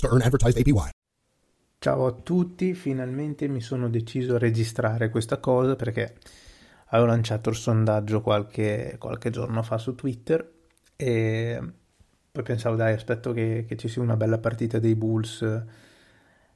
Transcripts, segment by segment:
to earn advertised APY. Ciao a tutti, finalmente mi sono deciso a registrare questa cosa perché avevo lanciato il sondaggio qualche, qualche giorno fa su Twitter e poi pensavo dai aspetto che, che ci sia una bella partita dei Bulls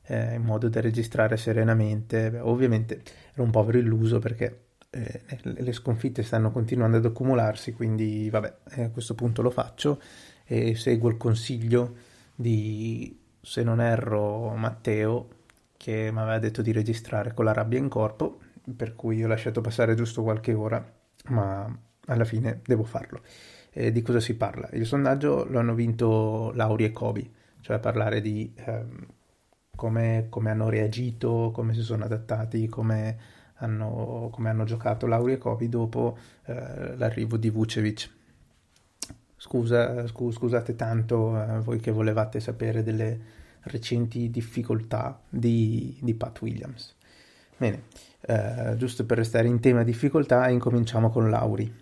eh, in modo da registrare serenamente. Beh, ovviamente ero un povero illuso perché eh, le sconfitte stanno continuando ad accumularsi, quindi vabbè, eh, a questo punto lo faccio e seguo il consiglio di se non erro, Matteo, che mi aveva detto di registrare con la rabbia in corpo, per cui ho lasciato passare giusto qualche ora, ma alla fine devo farlo. E di cosa si parla? Il sondaggio lo hanno vinto Lauri e Kobe, cioè parlare di ehm, come, come, hanno reagito, come si sono adattati, come hanno, come hanno giocato Lauri e Kobe dopo eh, l'arrivo di Vucevic Scusa, scu- scusate tanto eh, voi che volevate sapere delle recenti difficoltà di, di Pat Williams. Bene, eh, giusto per restare in tema difficoltà, incominciamo con Lauri.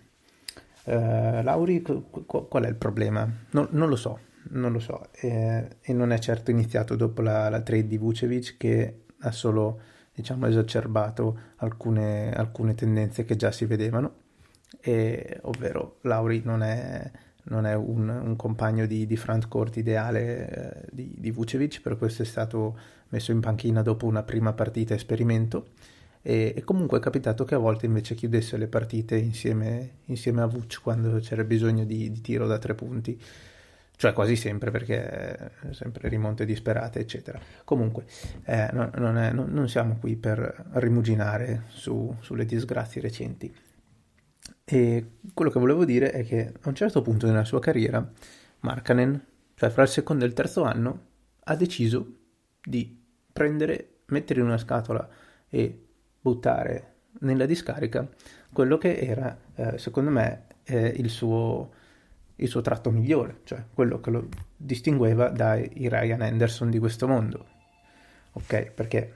Eh, Lauri, qu- qual è il problema? No, non lo so, non lo so. Eh, e non è certo iniziato dopo la, la trade di Vucevic che ha solo diciamo, esacerbato alcune, alcune tendenze che già si vedevano, e, ovvero Lauri non è non è un, un compagno di, di frontcourt ideale eh, di, di, Vucevic, per questo è stato messo in panchina dopo una prima partita esperimento. E, e comunque è capitato che a volte invece chiudesse le partite insieme, insieme a Vuc quando c'era bisogno di, di, tiro da tre punti. Cioè quasi sempre perché sempre rimonte disperate eccetera. Comunque eh, no, non, è, non, non, siamo qui per rimuginare su, sulle disgrazie recenti e quello che volevo dire è che a un certo punto nella sua carriera, Markanen, cioè fra il secondo e il terzo anno, ha deciso di prendere, mettere in una scatola e buttare nella discarica quello che era, eh, secondo me, eh, il, suo, il, suo, tratto migliore, cioè quello che lo distingueva dai Ryan Anderson di questo mondo. Ok, perché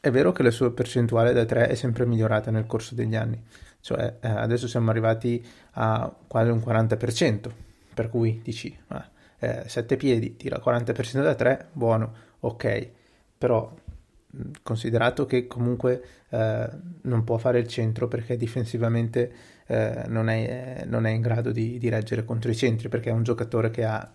è vero che la sua percentuale da 3 è sempre migliorata nel corso degli anni, cioè eh, adesso siamo arrivati a quasi un 40%, per cui dici, ah, eh, 7 piedi, tira 40% da 3, buono, ok, però considerato che comunque eh, non può fare il centro perché difensivamente eh, non, è, non, è, in grado di, di, reggere contro i centri perché è un giocatore che ha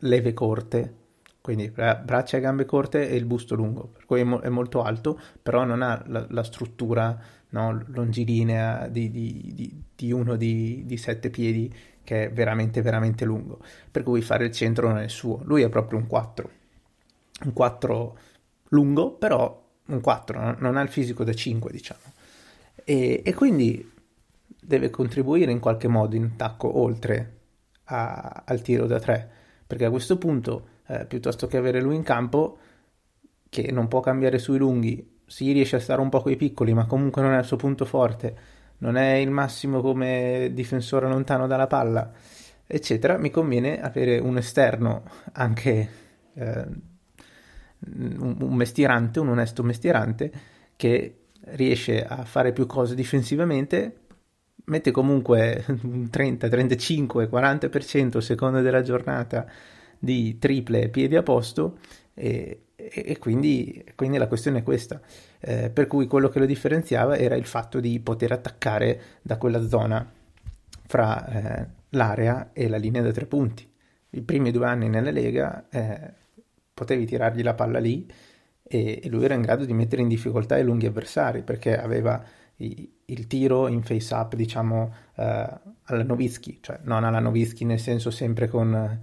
leve corte quindi braccia e gambe corte e il busto lungo. Per cui è, mo- è molto alto però non ha la, la struttura no, longilinea di, di, di, di uno di, sette piedi che è veramente veramente lungo. Per cui fare il centro non è suo. Lui è proprio un 4 un 4 lungo però un 4 no? non ha il fisico da 5 diciamo. E, e, quindi deve contribuire in qualche modo in attacco oltre a, al tiro da 3 perché a questo punto eh, piuttosto che avere lui in campo che non può cambiare sui lunghi. Si riesce a stare un po' con i piccoli, ma comunque non è il suo punto forte, non è il massimo come difensore lontano dalla palla, eccetera, mi conviene avere un esterno anche eh, un mestierante, un onesto mestierante che riesce a fare più cose difensivamente, mette comunque un 30, 35, 40% a seconda della giornata di triple piedi a posto e, e quindi, quindi, la questione è questa. Eh, per cui quello che lo differenziava era il fatto di poter attaccare da quella zona fra eh, l'area e la linea da tre punti. I primi due anni nella Lega eh, potevi tirargli la palla lì e, e, lui era in grado di mettere in difficoltà i lunghi avversari perché aveva i, il tiro in face up, diciamo, eh, alla Novitsky, cioè non alla Novitsky nel senso sempre con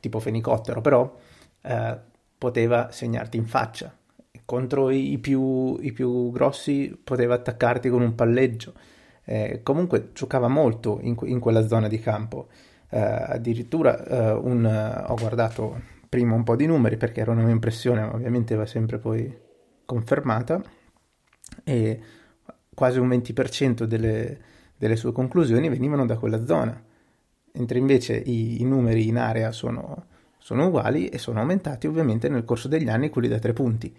tipo fenicottero, però eh, poteva segnarti in faccia. Contro i più, i più grossi poteva attaccarti con un palleggio. Eh, comunque giocava molto in, in, quella zona di campo. Eh, addirittura eh, un, ho guardato prima un po' di numeri perché era una mia impressione, ma ovviamente va sempre poi confermata, e quasi un 20% delle, delle sue conclusioni venivano da quella zona, mentre invece i, i numeri in area sono, sono, uguali e sono aumentati ovviamente nel corso degli anni quelli da tre punti.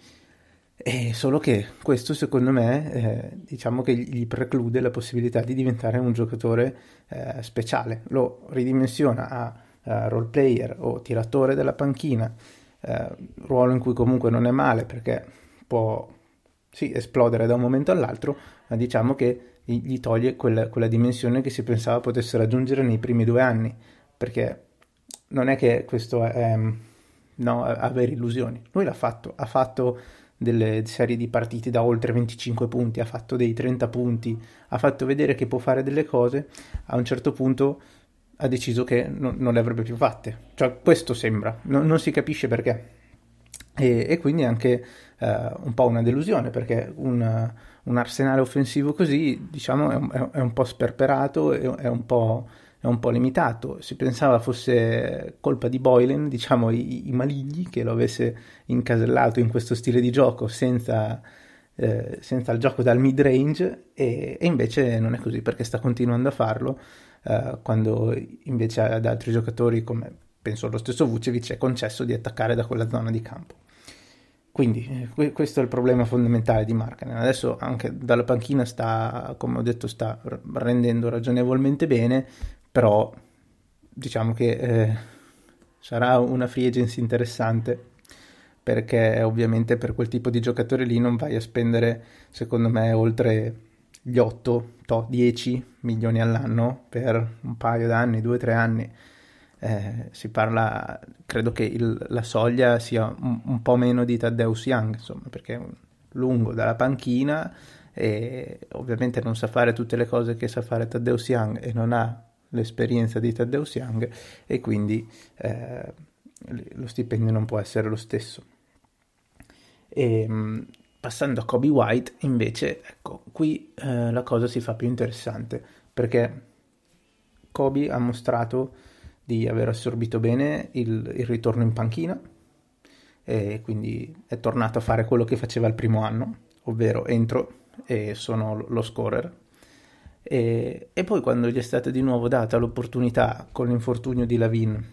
E solo che questo secondo me eh, diciamo che gli preclude la possibilità di diventare un giocatore eh, speciale, lo ridimensiona a uh, role player o tiratore della panchina, uh, ruolo in cui comunque non è male perché può sì, esplodere da un momento all'altro, ma diciamo che gli toglie quella, quella dimensione che si pensava potesse raggiungere nei primi due anni, perché non è che questo è no, avere illusioni. Lui l'ha fatto, ha fatto delle serie di partite da oltre 25 punti, ha fatto dei 30 punti, ha fatto vedere che può fare delle cose, a un certo punto ha deciso che non, non le avrebbe più fatte. Cioè, questo sembra, no, non si capisce perché. E, e quindi anche uh, un po' una delusione perché un, un, arsenale offensivo così, diciamo, è un, è un po' sperperato, è, è, un po', è, un po', limitato. Si pensava fosse colpa di Boylan, diciamo, i, i maligni, che lo avesse incasellato in questo stile di gioco senza... Eh, senza il gioco dal mid range e, e invece non è così perché sta continuando a farlo eh, quando invece ad altri giocatori come penso lo stesso Vucevic è concesso di attaccare da quella zona di campo. Quindi eh, questo è il problema fondamentale di Markkanen. Adesso anche dalla panchina sta, come ho detto, sta rendendo ragionevolmente bene, però diciamo che eh, sarà una free agency interessante perché ovviamente per quel tipo di giocatore lì non vai a spendere, secondo me, oltre gli 8, 10 milioni all'anno per un paio d'anni, 2-3 anni. Eh, si parla, credo che il, la soglia sia un, un, po' meno di Taddeus Young, insomma, perché è lungo dalla panchina e ovviamente non sa fare tutte le cose che sa fare Taddeus Young e non ha l'esperienza di Taddeus Young e quindi eh, lo stipendio non può essere lo stesso. E, Passando a Kobe White, invece, ecco, qui eh, la cosa si fa più interessante perché Kobe ha mostrato di aver assorbito bene il, il ritorno in panchina e quindi è tornato a fare quello che faceva il primo anno, ovvero entro e sono lo scorer. E, e, poi quando gli è stata di nuovo data l'opportunità con l'infortunio di Lavin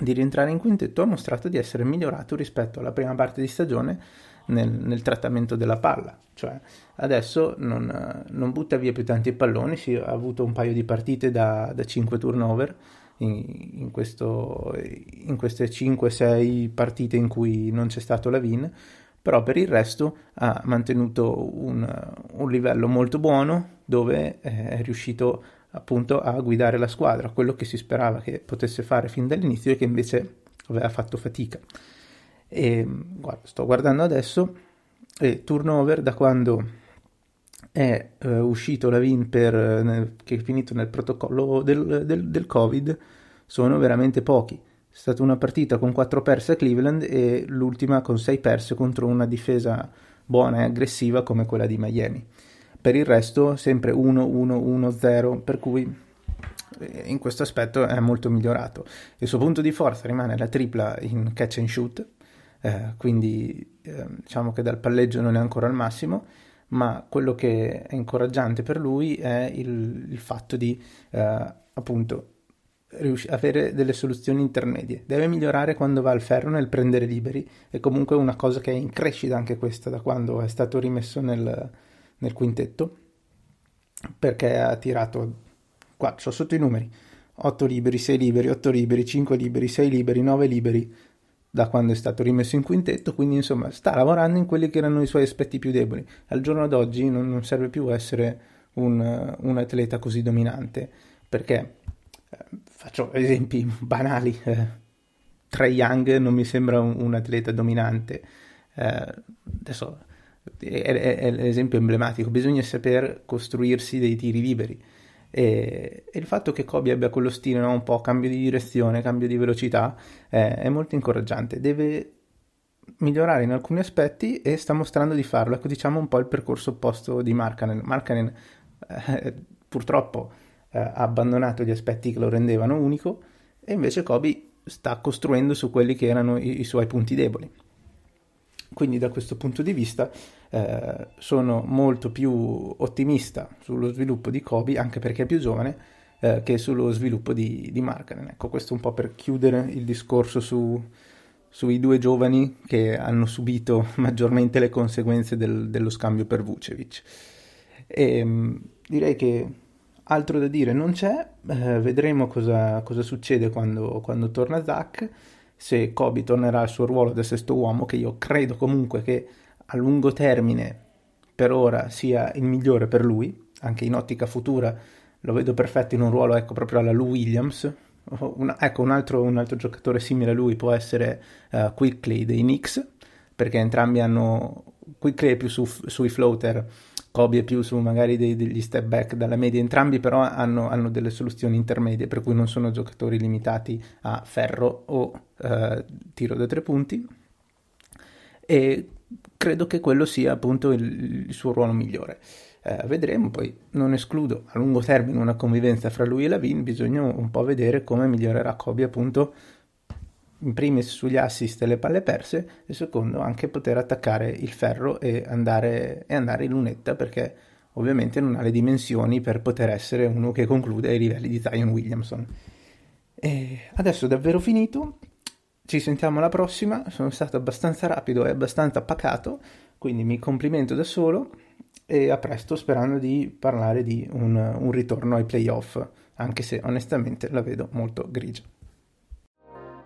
di rientrare in quintetto ha mostrato di essere migliorato rispetto alla prima parte di stagione nel, nel trattamento della palla. Cioè, adesso non, non, butta via più tanti palloni, si ha avuto un paio di partite da, da 5 turnover in, in, questo, in queste 5-6 partite in cui non c'è stato la Vin, però per il resto ha mantenuto un, un livello molto buono dove è riuscito appunto a guidare la squadra, quello che si sperava che potesse fare fin dall'inizio e che invece aveva fatto fatica. E guarda, sto guardando adesso e turnover da quando è uh, uscito la VIN per, nel, che è finito nel protocollo del, del, del, Covid sono veramente pochi. È stata una partita con 4 perse a Cleveland e l'ultima con 6 perse contro una difesa buona e aggressiva come quella di Miami. Per il resto sempre 1-1-1-0, per cui eh, in questo aspetto è molto migliorato. Il suo punto di forza rimane la tripla in catch and shoot, eh, quindi eh, diciamo che dal palleggio non è ancora al massimo, ma quello che è incoraggiante per lui è il, il fatto di eh, appunto rius- avere delle soluzioni intermedie. Deve migliorare quando va al ferro nel prendere liberi, è comunque una cosa che è in crescita anche questa da quando è stato rimesso nel, nel quintetto, perché ha tirato, qua ho sotto i numeri, 8 liberi, 6 liberi, 8 liberi, 5 liberi, 6 liberi, 9 liberi, da quando è stato rimesso in quintetto, quindi insomma sta lavorando in quelli che erano i suoi aspetti più deboli. Al giorno d'oggi non, non serve più essere un, un, atleta così dominante, perché eh, faccio esempi banali, eh, Trey Young non mi sembra un, un atleta dominante, eh, adesso è, è, è l'esempio emblematico, bisogna saper costruirsi dei tiri liberi e, e, il fatto che Kobe abbia quello stile no? un po' cambio di direzione, cambio di velocità è, è molto incoraggiante. Deve migliorare in alcuni aspetti e sta mostrando di farlo. Ecco, diciamo un po' il percorso opposto di Markkanen. Markkanen eh, purtroppo eh, ha abbandonato gli aspetti che lo rendevano unico e invece Kobe sta costruendo su quelli che erano i, i suoi punti deboli. Quindi da questo punto di vista eh, sono molto più ottimista sullo sviluppo di Kobe, anche perché è più giovane, eh, che sullo sviluppo di, di Markkanen. Ecco, questo un po' per chiudere il discorso su, sui due giovani che hanno subito maggiormente le conseguenze del, dello scambio per Vucevic. E, ehm, direi che altro da dire non c'è, eh, vedremo cosa, cosa succede quando, quando, torna Zach, se Kobe tornerà al suo ruolo da sesto uomo, che io credo comunque che a lungo termine per ora sia il migliore per lui, anche in ottica futura lo vedo perfetto in un ruolo ecco proprio alla Lou Williams, una, ecco, un altro, un altro, giocatore simile a lui può essere uh, Quickly dei Knicks, perché entrambi hanno... Quickly è più su, sui floater, Kobe è più su magari dei, degli step back dalla media, entrambi però hanno, hanno, delle soluzioni intermedie, per cui non sono giocatori limitati a ferro o uh, tiro da tre punti. E credo che quello sia appunto il, il suo ruolo migliore. Eh, vedremo, poi non escludo a lungo termine una convivenza fra lui e Lavin, bisogna un po' vedere come migliorerà Kobe appunto in primis sugli assist e le palle perse e secondo anche poter attaccare il ferro e andare, e andare in lunetta perché ovviamente non ha le dimensioni per poter essere uno che conclude ai livelli di Zion Williamson. E adesso è davvero finito, ci sentiamo alla prossima, sono stato abbastanza rapido e abbastanza pacato, quindi mi complimento da solo e a presto sperando di parlare di un, un ritorno ai playoff, anche se onestamente la vedo molto grigia.